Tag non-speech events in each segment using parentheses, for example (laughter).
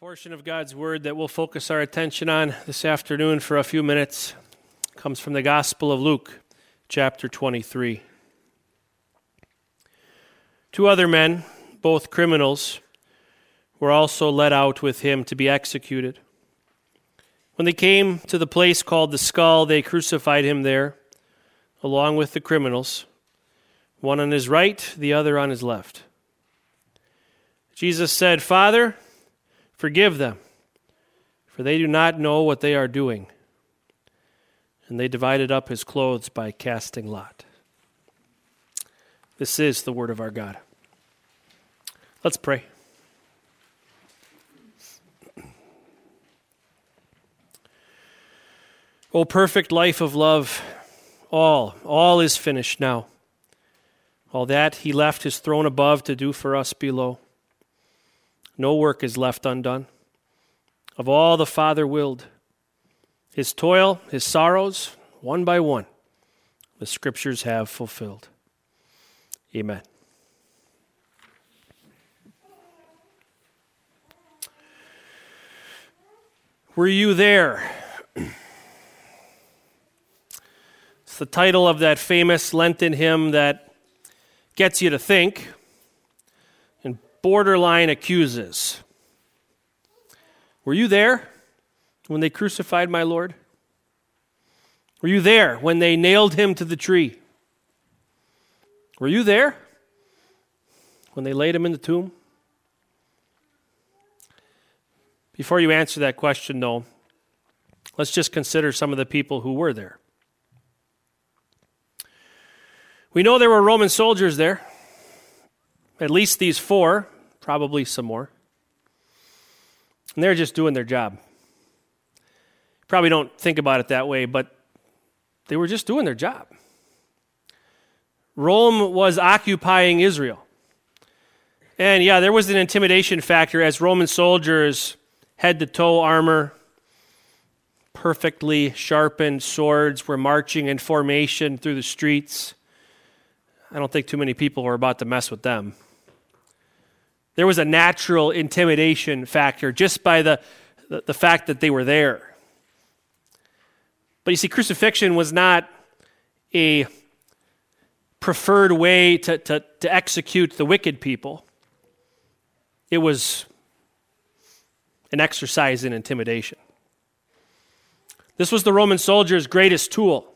portion of God's Word that we'll focus our attention on this afternoon for a few minutes comes from the Gospel of Luke, chapter 23. Two other men, both criminals, were also led out with him to be executed. When they came to the place called the skull, they crucified him there, along with the criminals, one on his right, the other on his left. Jesus said, Father, Forgive them, for they do not know what they are doing. And they divided up his clothes by casting lot. This is the word of our God. Let's pray. O perfect life of love, all, all is finished now. All that he left his throne above to do for us below. No work is left undone. Of all the Father willed, his toil, his sorrows, one by one, the Scriptures have fulfilled. Amen. Were you there? It's the title of that famous Lenten hymn that gets you to think borderline accuses. Were you there when they crucified my Lord? Were you there when they nailed him to the tree? Were you there when they laid him in the tomb? Before you answer that question, though, let's just consider some of the people who were there. We know there were Roman soldiers there. At least these four, probably some more. And they're just doing their job. Probably don't think about it that way, but they were just doing their job. Rome was occupying Israel. And yeah, there was an intimidation factor as Roman soldiers, head to toe armor, perfectly sharpened swords, were marching in formation through the streets. I don't think too many people were about to mess with them. There was a natural intimidation factor just by the, the, the fact that they were there. But you see, crucifixion was not a preferred way to, to, to execute the wicked people, it was an exercise in intimidation. This was the Roman soldier's greatest tool.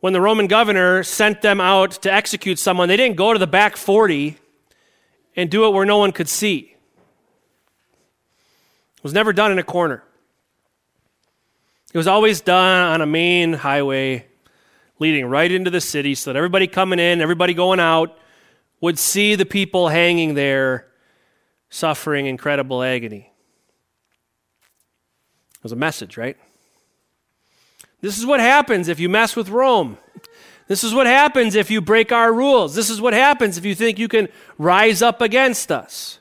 When the Roman governor sent them out to execute someone, they didn't go to the back 40 and do it where no one could see. It was never done in a corner. It was always done on a main highway leading right into the city so that everybody coming in, everybody going out would see the people hanging there suffering incredible agony. It was a message, right? This is what happens if you mess with Rome. This is what happens if you break our rules. This is what happens if you think you can rise up against us.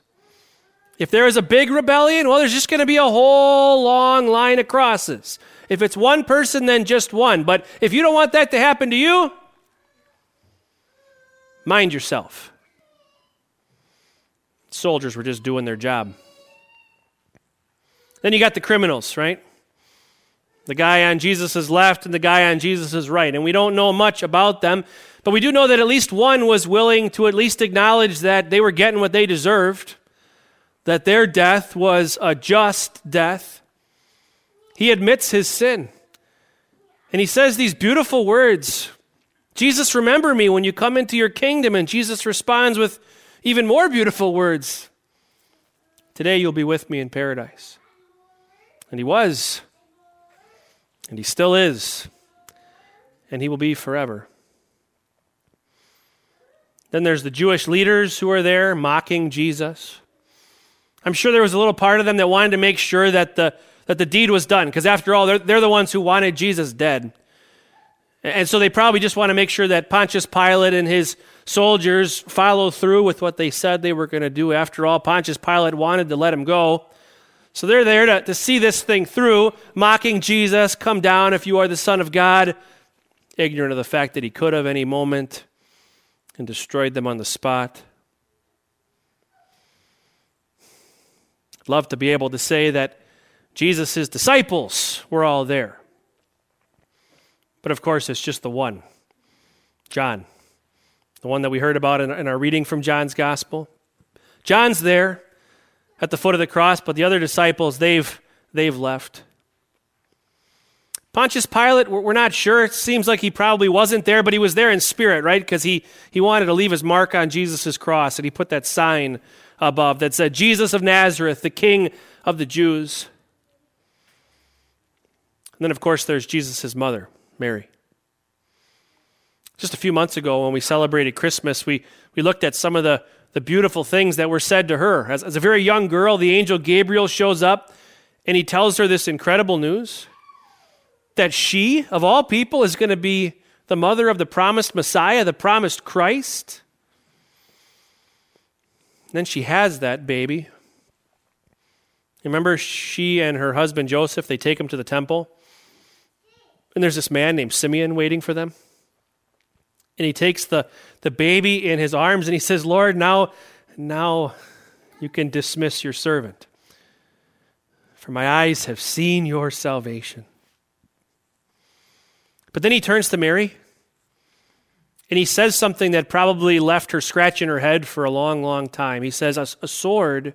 If there is a big rebellion, well, there's just going to be a whole long line of crosses. If it's one person, then just one. But if you don't want that to happen to you, mind yourself. Soldiers were just doing their job. Then you got the criminals, right? The guy on Jesus' left and the guy on Jesus' right. And we don't know much about them, but we do know that at least one was willing to at least acknowledge that they were getting what they deserved, that their death was a just death. He admits his sin. And he says these beautiful words Jesus, remember me when you come into your kingdom. And Jesus responds with even more beautiful words Today you'll be with me in paradise. And he was. And he still is. And he will be forever. Then there's the Jewish leaders who are there mocking Jesus. I'm sure there was a little part of them that wanted to make sure that the, that the deed was done, because after all, they're, they're the ones who wanted Jesus dead. And so they probably just want to make sure that Pontius Pilate and his soldiers follow through with what they said they were going to do. After all, Pontius Pilate wanted to let him go. So they're there to, to see this thing through, mocking Jesus, come down if you are the Son of God, ignorant of the fact that he could have any moment and destroyed them on the spot. Love to be able to say that Jesus' disciples were all there. But of course, it's just the one John, the one that we heard about in, in our reading from John's gospel. John's there at the foot of the cross, but the other disciples, they've, they've left. Pontius Pilate, we're not sure. It seems like he probably wasn't there, but he was there in spirit, right? Because he, he wanted to leave his mark on Jesus' cross, and he put that sign above that said, Jesus of Nazareth, the King of the Jews. And then, of course, there's Jesus' mother, Mary. Just a few months ago, when we celebrated Christmas, we, we looked at some of the, the beautiful things that were said to her. As, as a very young girl, the angel Gabriel shows up and he tells her this incredible news that she, of all people, is going to be the mother of the promised Messiah, the promised Christ. Then she has that baby. Remember, she and her husband Joseph, they take him to the temple. And there's this man named Simeon waiting for them. And he takes the, the baby in his arms and he says, Lord, now, now you can dismiss your servant. For my eyes have seen your salvation. But then he turns to Mary and he says something that probably left her scratching her head for a long, long time. He says, A sword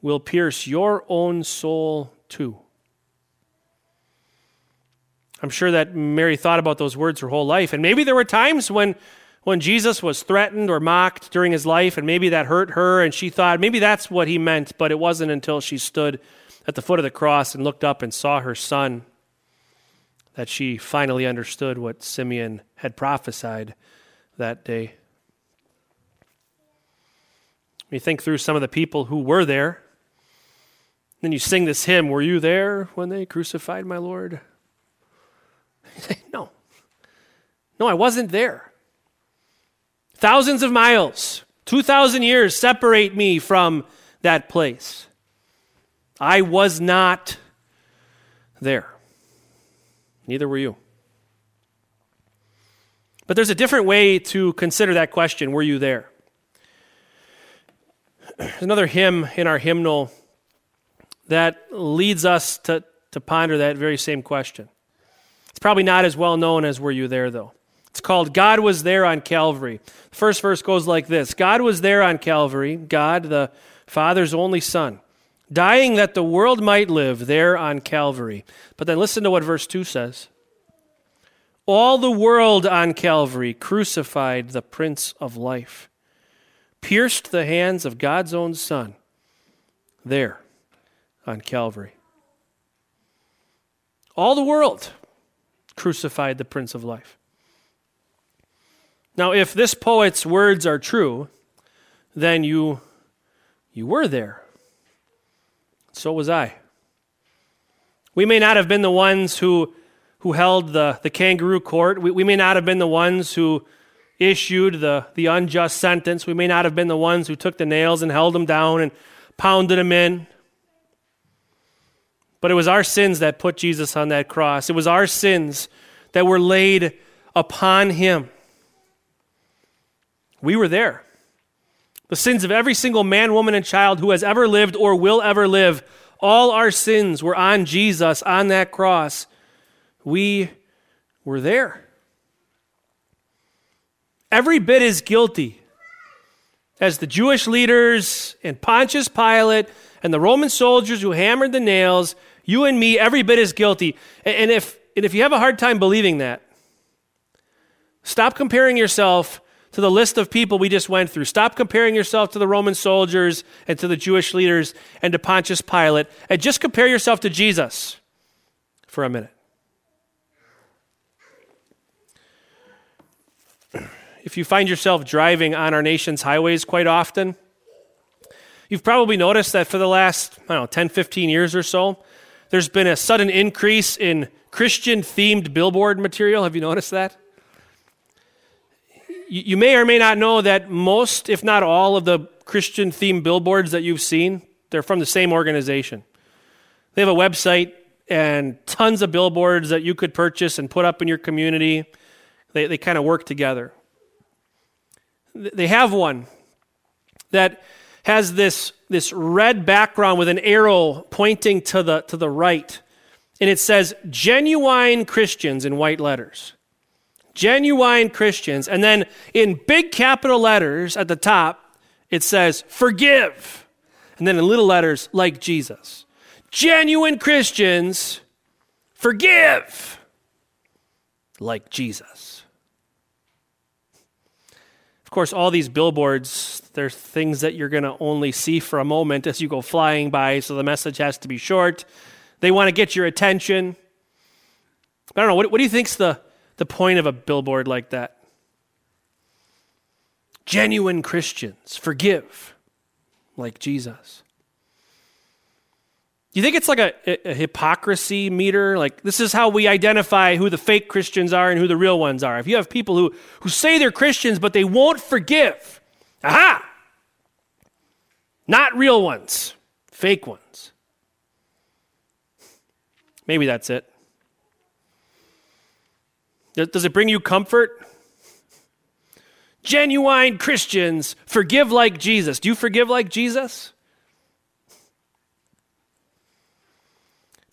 will pierce your own soul too. I'm sure that Mary thought about those words her whole life. And maybe there were times when, when Jesus was threatened or mocked during his life, and maybe that hurt her, and she thought maybe that's what he meant, but it wasn't until she stood at the foot of the cross and looked up and saw her son that she finally understood what Simeon had prophesied that day. You think through some of the people who were there. Then you sing this hymn Were you there when they crucified my Lord? (laughs) No. No, I wasn't there. Thousands of miles, 2,000 years separate me from that place. I was not there. Neither were you. But there's a different way to consider that question were you there? There's another hymn in our hymnal that leads us to, to ponder that very same question. It's probably not as well known as Were You There, though. It's called God Was There on Calvary. The first verse goes like this God was there on Calvary, God, the Father's only Son dying that the world might live there on Calvary. But then listen to what verse 2 says. All the world on Calvary crucified the Prince of Life, pierced the hands of God's own Son there on Calvary. All the world crucified the Prince of Life. Now, if this poet's words are true, then you, you were there so was I. We may not have been the ones who, who held the, the kangaroo court. We, we may not have been the ones who issued the, the unjust sentence. We may not have been the ones who took the nails and held them down and pounded them in. But it was our sins that put Jesus on that cross. It was our sins that were laid upon him. We were there. The sins of every single man, woman, and child who has ever lived or will ever live, all our sins were on Jesus on that cross. We were there. Every bit as guilty as the Jewish leaders and Pontius Pilate and the Roman soldiers who hammered the nails, you and me, every bit as guilty. And if, and if you have a hard time believing that, stop comparing yourself to the list of people we just went through. Stop comparing yourself to the Roman soldiers and to the Jewish leaders and to Pontius Pilate, and just compare yourself to Jesus for a minute. If you find yourself driving on our nation's highways quite often, you've probably noticed that for the last, I don't know, 10, 15 years or so, there's been a sudden increase in Christian themed billboard material. Have you noticed that? you may or may not know that most, if not all, of the Christian themed billboards that you've seen, they're from the same organization. They have a website and tons of billboards that you could purchase and put up in your community. They, they kind of work together. They have one that has this, this red background with an arrow pointing to the, to the right. And it says genuine Christians in white letters. Genuine Christians. And then in big capital letters at the top, it says forgive. And then in little letters, like Jesus. Genuine Christians forgive like Jesus. Course, all these billboards, they're things that you're going to only see for a moment as you go flying by, so the message has to be short. They want to get your attention. I don't know, what, what do you think's the, the point of a billboard like that? Genuine Christians forgive like Jesus. You think it's like a, a, hypocrisy meter? Like, this is how we identify who the fake Christians are and who the real ones are. If you have people who, who say they're Christians, but they won't forgive, aha! Not real ones, fake ones. Maybe that's it. Does it bring you comfort? Genuine Christians forgive like Jesus. Do you forgive like Jesus?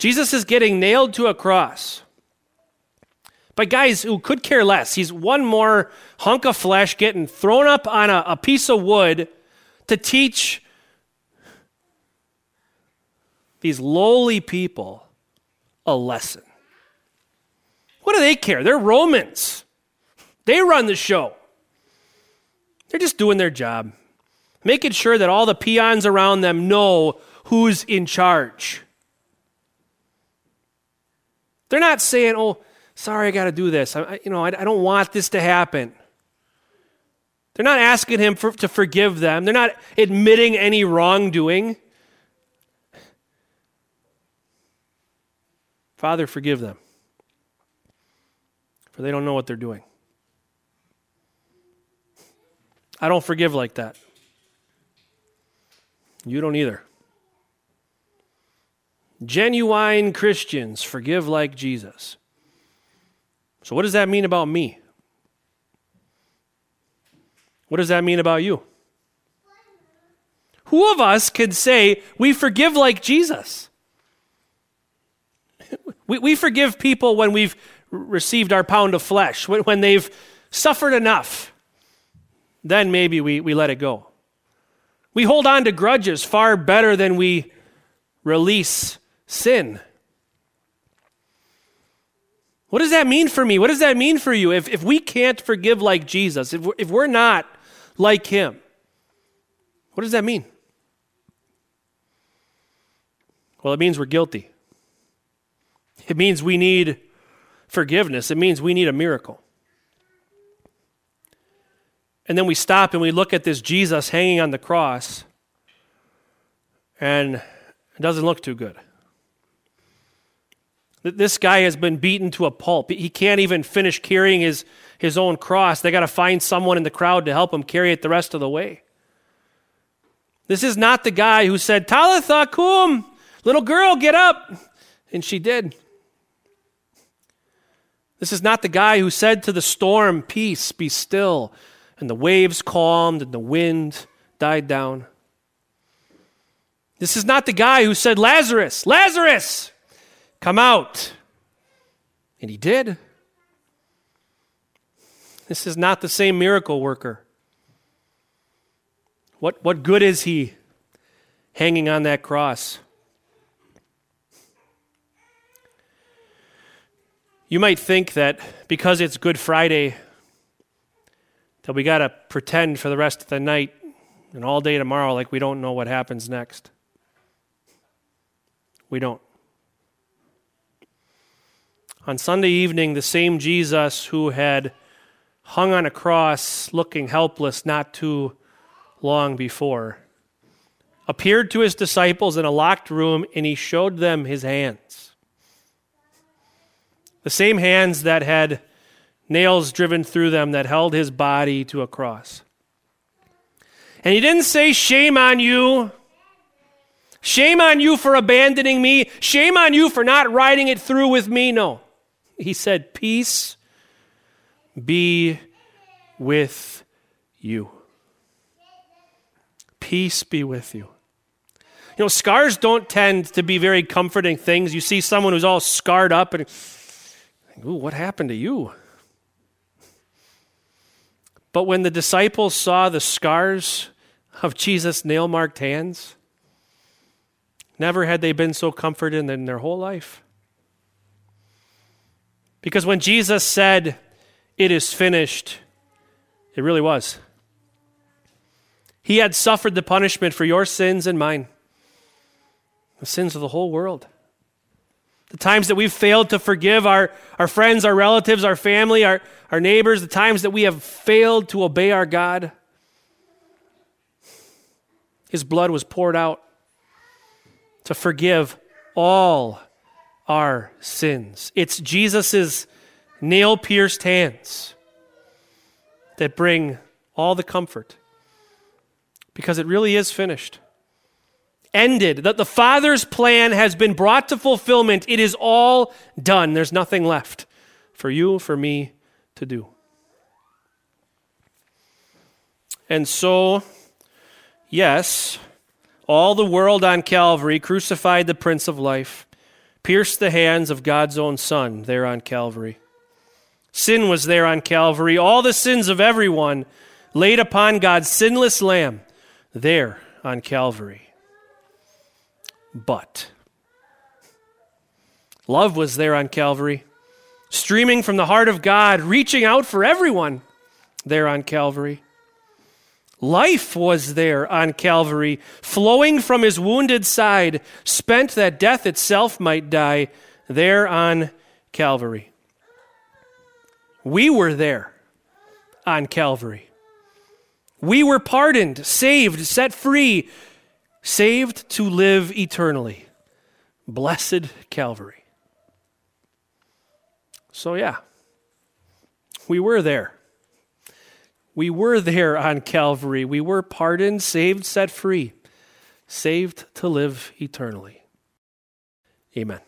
Jesus is getting nailed to a cross by guys who could care less. He's one more hunk of flesh getting thrown up on a, a piece of wood to teach these lowly people a lesson. What do they care? They're Romans. They run the show. They're just doing their job, making sure that all the peons around them know who's in charge. They're not saying, oh, sorry, I got to do this. I, you know, I, I, don't want this to happen. They're not asking him for, to forgive them. They're not admitting any wrongdoing. Father, forgive them, for they don't know what they're doing. I don't forgive like that. You don't either. Genuine Christians forgive like Jesus. So, what does that mean about me? What does that mean about you? Who of us can say we forgive like Jesus? We, we forgive people when we've received our pound of flesh, when, when they've suffered enough. Then maybe we, we let it go. We hold on to grudges far better than we release sin. What does that mean for me? What does that mean for you? If, if we can't forgive like Jesus, if we're, if we're not like him, what does that mean? Well, it means we're guilty. It means we need forgiveness. It means we need a miracle. And then we stop and we look at this Jesus hanging on the cross, and it doesn't look too good. This guy has been beaten to a pulp. He can't even finish carrying his, his own cross. They got to find someone in the crowd to help him carry it the rest of the way. This is not the guy who said, Talitha cum, little girl, get up. And she did. This is not the guy who said to the storm, Peace, be still. And the waves calmed and the wind died down. This is not the guy who said, Lazarus, Lazarus, Come out. And he did. This is not the same miracle worker. What, what good is he hanging on that cross? You might think that because it's Good Friday, that we got to pretend for the rest of the night and all day tomorrow like we don't know what happens next. We don't. On Sunday evening, the same Jesus who had hung on a cross looking helpless not too long before appeared to his disciples in a locked room and he showed them his hands. The same hands that had nails driven through them that held his body to a cross. And he didn't say, Shame on you. Shame on you for abandoning me. Shame on you for not riding it through with me. No. He said, Peace be with you. Peace be with you. You know, scars don't tend to be very comforting things. You see someone who's all scarred up and, ooh, what happened to you? But when the disciples saw the scars of Jesus' nail marked hands, never had they been so comforted in their whole life. Because when Jesus said, It is finished, it really was. He had suffered the punishment for your sins and mine, the sins of the whole world. The times that we've failed to forgive our, our friends, our relatives, our family, our, our neighbors, the times that we have failed to obey our God. His blood was poured out to forgive all our sins. It's Jesus' nail pierced hands that bring all the comfort because it really is finished. Ended. That the Father's plan has been brought to fulfillment. It is all done. There's nothing left for you, for me to do. And so, yes, all the world on Calvary crucified the Prince of Life, pierced the hands of God's own Son there on Calvary. Sin was there on Calvary, all the sins of everyone laid upon God's sinless Lamb there on Calvary. But love was there on Calvary, streaming from the heart of God, reaching out for everyone there on Calvary. Life was there on Calvary, flowing from his wounded side, spent that death itself might die, there on Calvary. We were there on Calvary. We were pardoned, saved, set free, saved to live eternally. Blessed Calvary. So, yeah, we were there. We were there on Calvary. We were pardoned, saved, set free, saved to live eternally. Amen.